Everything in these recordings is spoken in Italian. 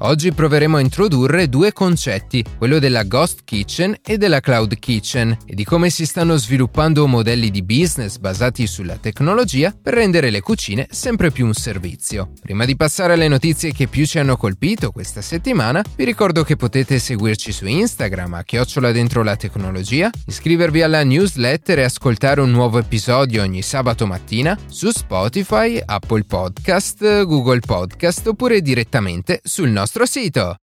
Oggi proveremo a introdurre due concetti, quello della Ghost Kitchen e della Cloud Kitchen, e di come si stanno sviluppando modelli di business basati sulla tecnologia per rendere le cucine sempre più un servizio. Prima di passare alle notizie che più ci hanno colpito questa settimana, vi ricordo che potete seguirci su Instagram a chiocciola dentro la tecnologia, iscrivervi alla newsletter e ascoltare un nuovo episodio ogni sabato mattina su Spotify, Apple Podcast, Google Podcast oppure direttamente sul nostro nostro sito.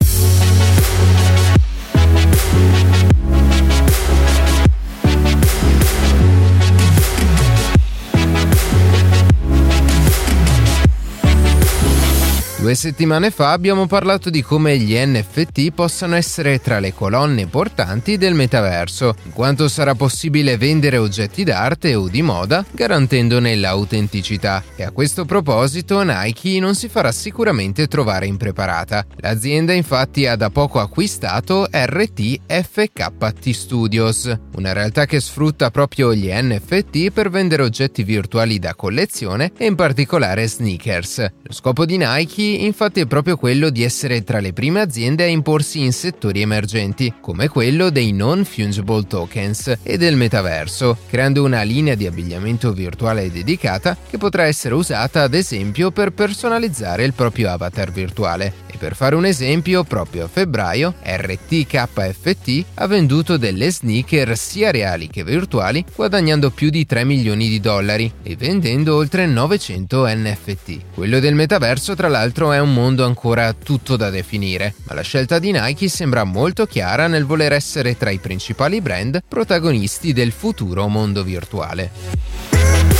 Due settimane fa abbiamo parlato di come gli NFT possano essere tra le colonne portanti del metaverso, in quanto sarà possibile vendere oggetti d'arte o di moda garantendone l'autenticità. E a questo proposito Nike non si farà sicuramente trovare impreparata. L'azienda infatti ha da poco acquistato RTFKT Studios, una realtà che sfrutta proprio gli NFT per vendere oggetti virtuali da collezione e in particolare sneakers. Lo scopo di Nike infatti è proprio quello di essere tra le prime aziende a imporsi in settori emergenti, come quello dei non-fungible tokens e del metaverso, creando una linea di abbigliamento virtuale dedicata che potrà essere usata ad esempio per personalizzare il proprio avatar virtuale. E per fare un esempio, proprio a febbraio RTKFT ha venduto delle sneaker sia reali che virtuali, guadagnando più di 3 milioni di dollari e vendendo oltre 900 NFT. Quello del metaverso, tra l'altro, dentro è un mondo ancora tutto da definire, ma la scelta di Nike sembra molto chiara nel voler essere tra i principali brand protagonisti del futuro mondo virtuale.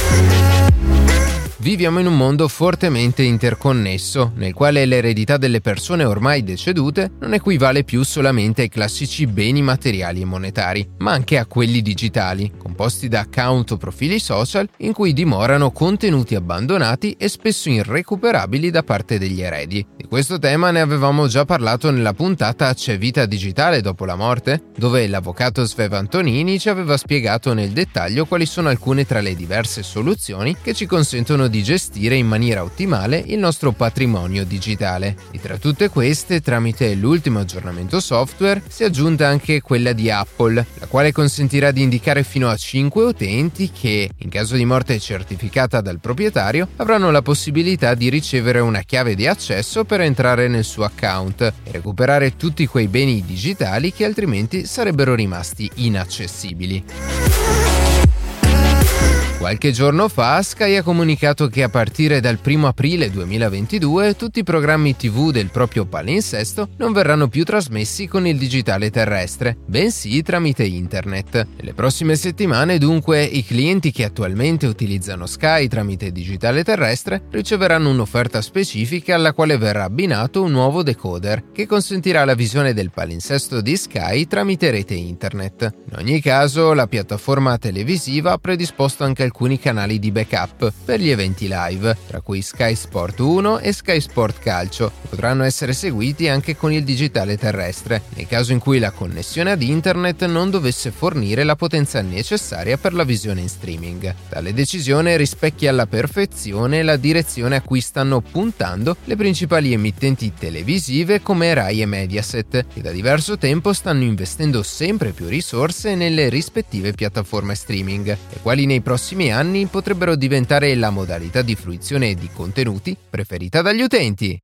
Viviamo in un mondo fortemente interconnesso, nel quale l'eredità delle persone ormai decedute non equivale più solamente ai classici beni materiali e monetari, ma anche a quelli digitali, composti da account o profili social in cui dimorano contenuti abbandonati e spesso irrecuperabili da parte degli eredi. Di questo tema ne avevamo già parlato nella puntata C'è vita digitale dopo la morte, dove l'avvocato Svev Antonini ci aveva spiegato nel dettaglio quali sono alcune tra le diverse soluzioni che ci consentono di gestire in maniera ottimale il nostro patrimonio digitale. E tra tutte queste, tramite l'ultimo aggiornamento software, si è aggiunta anche quella di Apple, la quale consentirà di indicare fino a 5 utenti che, in caso di morte certificata dal proprietario, avranno la possibilità di ricevere una chiave di accesso per entrare nel suo account e recuperare tutti quei beni digitali che altrimenti sarebbero rimasti inaccessibili. Qualche giorno fa Sky ha comunicato che a partire dal 1 aprile 2022 tutti i programmi TV del proprio palinsesto non verranno più trasmessi con il digitale terrestre, bensì tramite internet. Nelle prossime settimane dunque i clienti che attualmente utilizzano Sky tramite digitale terrestre riceveranno un'offerta specifica alla quale verrà abbinato un nuovo decoder che consentirà la visione del palinsesto di Sky tramite rete internet. In ogni caso la piattaforma televisiva ha predisposto anche alcuni canali di backup per gli eventi live, tra cui Sky Sport 1 e Sky Sport Calcio, che potranno essere seguiti anche con il digitale terrestre, nel caso in cui la connessione ad internet non dovesse fornire la potenza necessaria per la visione in streaming. Tale decisione rispecchia alla perfezione la direzione a cui stanno puntando le principali emittenti televisive come Rai e Mediaset, che da diverso tempo stanno investendo sempre più risorse nelle rispettive piattaforme streaming, le quali nei prossimi prossimi anni potrebbero diventare la modalità di fruizione di contenuti preferita dagli utenti.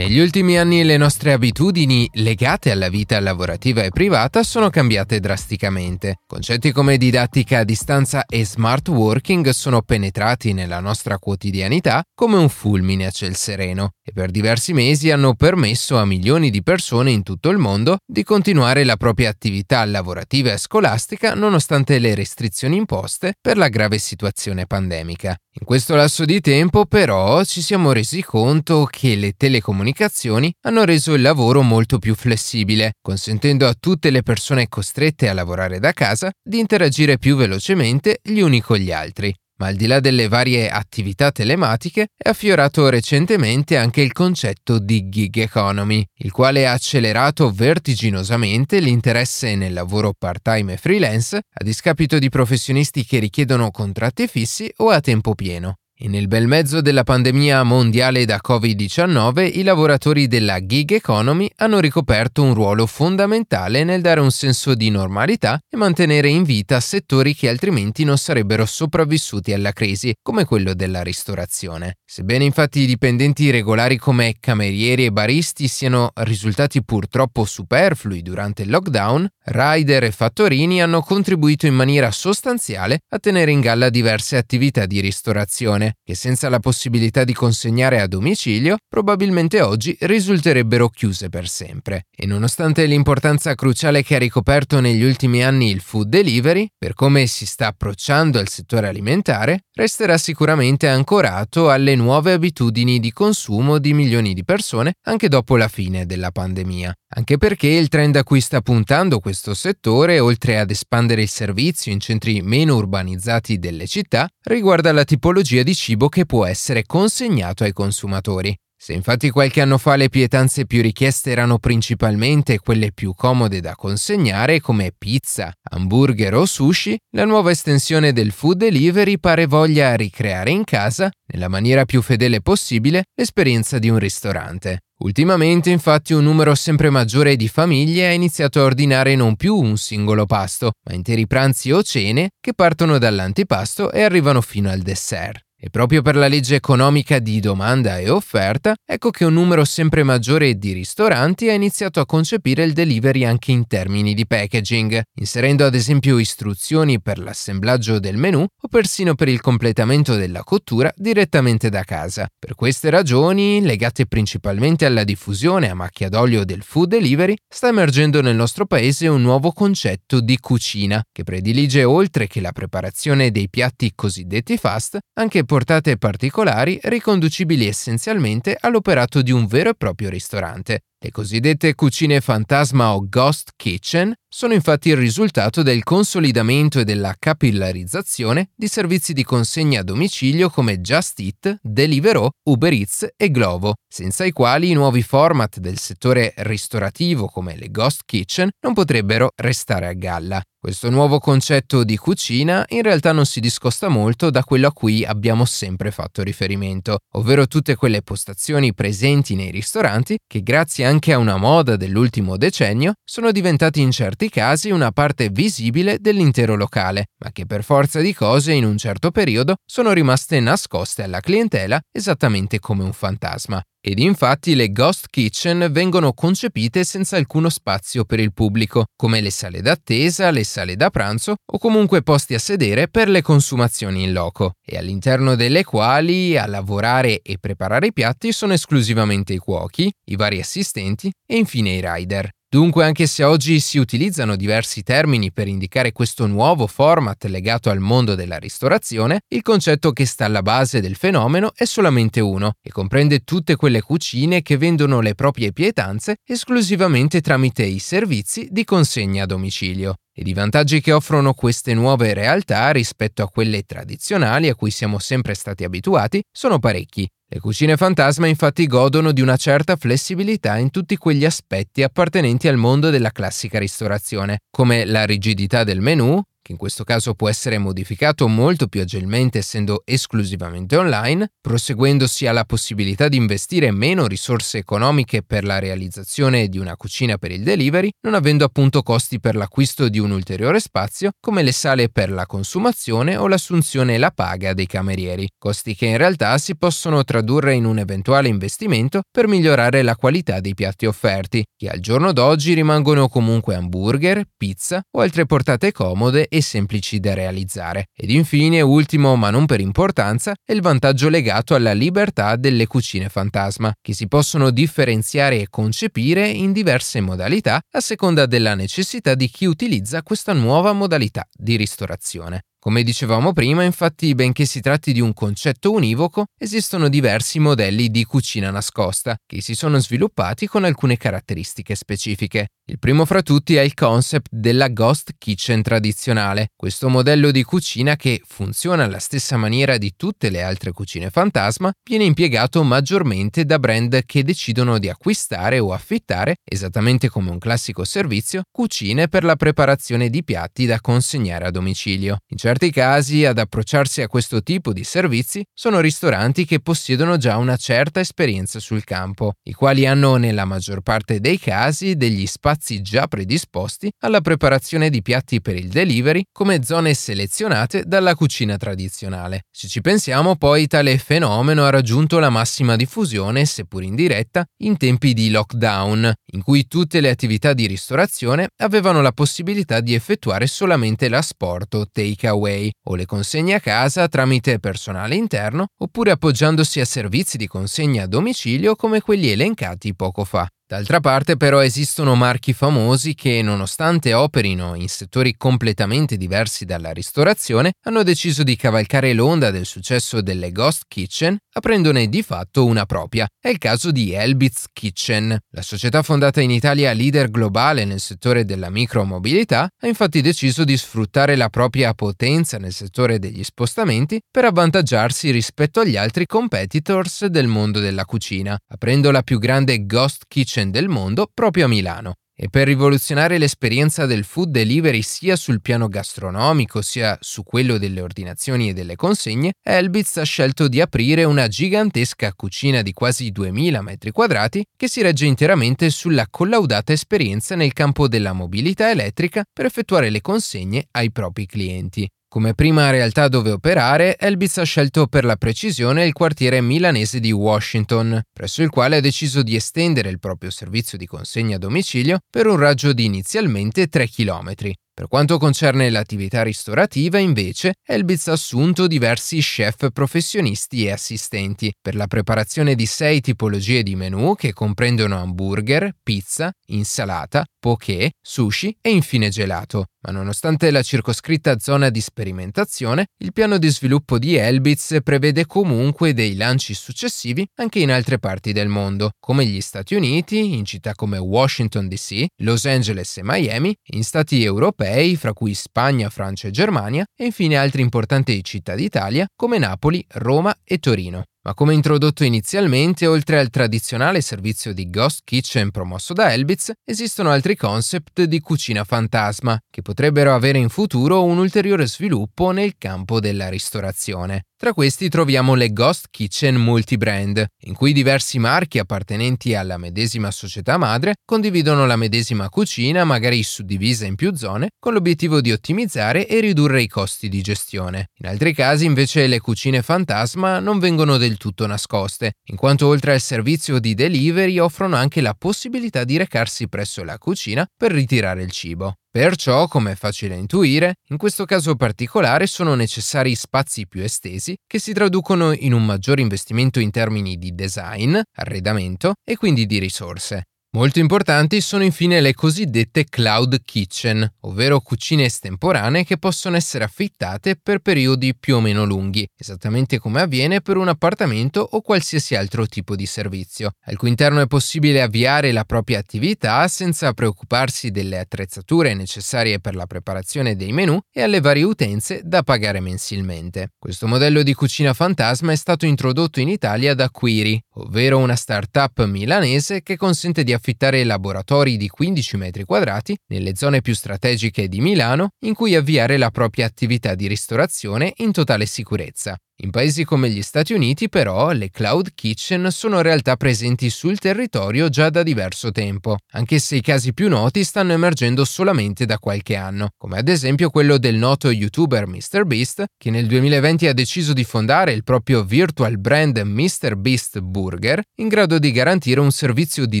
Negli ultimi anni le nostre abitudini legate alla vita lavorativa e privata sono cambiate drasticamente. Concetti come didattica a distanza e smart working sono penetrati nella nostra quotidianità come un fulmine a ciel sereno e per diversi mesi hanno permesso a milioni di persone in tutto il mondo di continuare la propria attività lavorativa e scolastica nonostante le restrizioni imposte per la grave situazione pandemica. In questo lasso di tempo però ci siamo resi conto che le telecomunicazioni hanno reso il lavoro molto più flessibile, consentendo a tutte le persone costrette a lavorare da casa di interagire più velocemente gli uni con gli altri. Ma al di là delle varie attività telematiche è affiorato recentemente anche il concetto di gig economy, il quale ha accelerato vertiginosamente l'interesse nel lavoro part-time e freelance a discapito di professionisti che richiedono contratti fissi o a tempo pieno. E nel bel mezzo della pandemia mondiale da Covid-19, i lavoratori della gig economy hanno ricoperto un ruolo fondamentale nel dare un senso di normalità e mantenere in vita settori che altrimenti non sarebbero sopravvissuti alla crisi, come quello della ristorazione. Sebbene infatti i dipendenti regolari come camerieri e baristi siano risultati purtroppo superflui durante il lockdown, rider e fattorini hanno contribuito in maniera sostanziale a tenere in galla diverse attività di ristorazione che senza la possibilità di consegnare a domicilio probabilmente oggi risulterebbero chiuse per sempre. E nonostante l'importanza cruciale che ha ricoperto negli ultimi anni il food delivery, per come si sta approcciando al settore alimentare, resterà sicuramente ancorato alle nuove abitudini di consumo di milioni di persone anche dopo la fine della pandemia. Anche perché il trend a cui sta puntando questo settore, oltre ad espandere il servizio in centri meno urbanizzati delle città, riguarda la tipologia di cibo che può essere consegnato ai consumatori. Se infatti qualche anno fa le pietanze più richieste erano principalmente quelle più comode da consegnare come pizza, hamburger o sushi, la nuova estensione del food delivery pare voglia ricreare in casa, nella maniera più fedele possibile, l'esperienza di un ristorante. Ultimamente infatti un numero sempre maggiore di famiglie ha iniziato a ordinare non più un singolo pasto, ma interi pranzi o cene che partono dall'antipasto e arrivano fino al dessert. E proprio per la legge economica di domanda e offerta, ecco che un numero sempre maggiore di ristoranti ha iniziato a concepire il delivery anche in termini di packaging, inserendo ad esempio istruzioni per l'assemblaggio del menù o persino per il completamento della cottura direttamente da casa. Per queste ragioni, legate principalmente alla diffusione a macchia d'olio del food delivery, sta emergendo nel nostro paese un nuovo concetto di cucina, che predilige oltre che la preparazione dei piatti cosiddetti fast, anche portate particolari riconducibili essenzialmente all'operato di un vero e proprio ristorante. Le cosiddette cucine fantasma o ghost kitchen sono infatti il risultato del consolidamento e della capillarizzazione di servizi di consegna a domicilio come Just Eat, Deliveroo, Uber Eats e Glovo, senza i quali i nuovi format del settore ristorativo come le ghost kitchen non potrebbero restare a galla. Questo nuovo concetto di cucina in realtà non si discosta molto da quello a cui abbiamo sempre fatto riferimento, ovvero tutte quelle postazioni presenti nei ristoranti che grazie anche a una moda dell'ultimo decennio sono diventati in certi casi una parte visibile dell'intero locale, ma che per forza di cose in un certo periodo sono rimaste nascoste alla clientela esattamente come un fantasma. Ed infatti le ghost kitchen vengono concepite senza alcuno spazio per il pubblico, come le sale d'attesa, le sale da pranzo o comunque posti a sedere per le consumazioni in loco, e all'interno delle quali a lavorare e preparare i piatti sono esclusivamente i cuochi, i vari assistenti e infine i rider. Dunque, anche se oggi si utilizzano diversi termini per indicare questo nuovo format legato al mondo della ristorazione, il concetto che sta alla base del fenomeno è solamente uno e comprende tutte quelle cucine che vendono le proprie pietanze esclusivamente tramite i servizi di consegna a domicilio. Ed i vantaggi che offrono queste nuove realtà rispetto a quelle tradizionali a cui siamo sempre stati abituati sono parecchi. Le cucine fantasma infatti godono di una certa flessibilità in tutti quegli aspetti appartenenti al mondo della classica ristorazione, come la rigidità del menù, che in questo caso può essere modificato molto più agilmente essendo esclusivamente online, proseguendosi alla possibilità di investire meno risorse economiche per la realizzazione di una cucina per il delivery, non avendo appunto costi per l'acquisto di un ulteriore spazio, come le sale per la consumazione o l'assunzione e la paga dei camerieri, costi che in realtà si possono tradurre in un eventuale investimento per migliorare la qualità dei piatti offerti, che al giorno d'oggi rimangono comunque hamburger, pizza o altre portate comode e semplici da realizzare. Ed infine, ultimo ma non per importanza, è il vantaggio legato alla libertà delle cucine fantasma, che si possono differenziare e concepire in diverse modalità a seconda della necessità di chi utilizza questa nuova modalità di ristorazione. Come dicevamo prima, infatti, benché si tratti di un concetto univoco, esistono diversi modelli di cucina nascosta che si sono sviluppati con alcune caratteristiche specifiche. Il primo fra tutti è il concept della ghost kitchen tradizionale, questo modello di cucina che funziona alla stessa maniera di tutte le altre cucine fantasma, viene impiegato maggiormente da brand che decidono di acquistare o affittare, esattamente come un classico servizio, cucine per la preparazione di piatti da consegnare a domicilio. In certi casi ad approcciarsi a questo tipo di servizi sono ristoranti che possiedono già una certa esperienza sul campo, i quali hanno nella maggior parte dei casi degli spazi già predisposti alla preparazione di piatti per il delivery come zone selezionate dalla cucina tradizionale. Se ci pensiamo poi tale fenomeno ha raggiunto la massima diffusione, seppur in diretta, in tempi di lockdown, in cui tutte le attività di ristorazione avevano la possibilità di effettuare solamente l'asporto take away o le consegne a casa tramite personale interno oppure appoggiandosi a servizi di consegna a domicilio come quelli elencati poco fa. D'altra parte però esistono marchi famosi che, nonostante operino in settori completamente diversi dalla ristorazione, hanno deciso di cavalcare l'onda del successo delle Ghost Kitchen aprendone di fatto una propria. È il caso di Elbitz Kitchen. La società fondata in Italia leader globale nel settore della micromobilità ha infatti deciso di sfruttare la propria potenza nel settore degli spostamenti per avvantaggiarsi rispetto agli altri competitors del mondo della cucina, aprendo la più grande Ghost Kitchen kitchen del mondo proprio a Milano. E per rivoluzionare l'esperienza del food delivery sia sul piano gastronomico sia su quello delle ordinazioni e delle consegne, Elbitz ha scelto di aprire una gigantesca cucina di quasi 2000 m2 che si regge interamente sulla collaudata esperienza nel campo della mobilità elettrica per effettuare le consegne ai propri clienti. Come prima realtà dove operare, Elbitz ha scelto per la precisione il quartiere milanese di Washington, presso il quale ha deciso di estendere il proprio servizio di consegna a domicilio per un raggio di inizialmente 3 km. Per quanto concerne l'attività ristorativa, invece, Elbitz ha assunto diversi chef professionisti e assistenti per la preparazione di sei tipologie di menù che comprendono hamburger, pizza, insalata, poké, sushi e infine gelato. Ma nonostante la circoscritta zona di sperimentazione, il piano di sviluppo di Elbitz prevede comunque dei lanci successivi anche in altre parti del mondo, come gli Stati Uniti, in città come Washington DC, Los Angeles e Miami, in stati europei europei, fra cui Spagna, Francia e Germania, e infine altre importanti città d'Italia come Napoli, Roma e Torino. Ma come introdotto inizialmente, oltre al tradizionale servizio di Ghost Kitchen promosso da Elbitz, esistono altri concept di cucina fantasma che potrebbero avere in futuro un ulteriore sviluppo nel campo della ristorazione. Tra questi troviamo le Ghost Kitchen Multibrand, in cui diversi marchi appartenenti alla medesima società madre condividono la medesima cucina, magari suddivisa in più zone, con l'obiettivo di ottimizzare e ridurre i costi di gestione. In altri casi invece le cucine fantasma non vengono del tutto nascoste, in quanto oltre al servizio di delivery offrono anche la possibilità di recarsi presso la cucina per ritirare il cibo. Perciò, come è facile intuire, in questo caso particolare sono necessari spazi più estesi che si traducono in un maggiore investimento in termini di design, arredamento e quindi di risorse. Molto importanti sono infine le cosiddette cloud kitchen, ovvero cucine estemporanee che possono essere affittate per periodi più o meno lunghi, esattamente come avviene per un appartamento o qualsiasi altro tipo di servizio, al cui interno è possibile avviare la propria attività senza preoccuparsi delle attrezzature necessarie per la preparazione dei menù e alle varie utenze da pagare mensilmente. Questo modello di cucina fantasma è stato introdotto in Italia da Quiri, ovvero una startup milanese che consente di affittare laboratori di 15 metri quadrati nelle zone più strategiche di Milano in cui avviare la propria attività di ristorazione in totale sicurezza. In paesi come gli Stati Uniti però le cloud kitchen sono realtà presenti sul territorio già da diverso tempo, anche se i casi più noti stanno emergendo solamente da qualche anno, come ad esempio quello del noto youtuber MrBeast che nel 2020 ha deciso di fondare il proprio virtual brand MrBeast Burger in grado di garantire un servizio di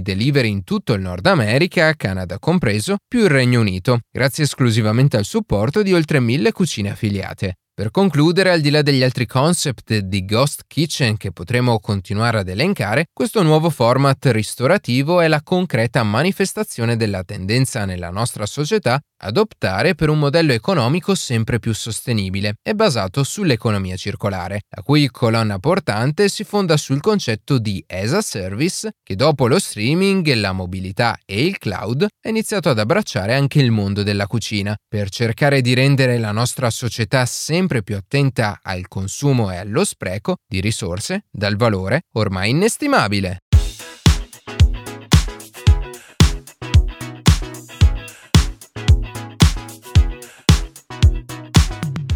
delivery in tutto il Nord America, Canada compreso, più il Regno Unito, grazie esclusivamente al supporto di oltre mille cucine affiliate. Per concludere, al di là degli altri concept di Ghost Kitchen che potremo continuare ad elencare, questo nuovo format ristorativo è la concreta manifestazione della tendenza nella nostra società ad optare per un modello economico sempre più sostenibile e basato sull'economia circolare, la cui colonna portante si fonda sul concetto di as a service che dopo lo streaming, la mobilità e il cloud ha iniziato ad abbracciare anche il mondo della cucina, per cercare di rendere la nostra società sempre più attenta al consumo e allo spreco di risorse dal valore ormai inestimabile.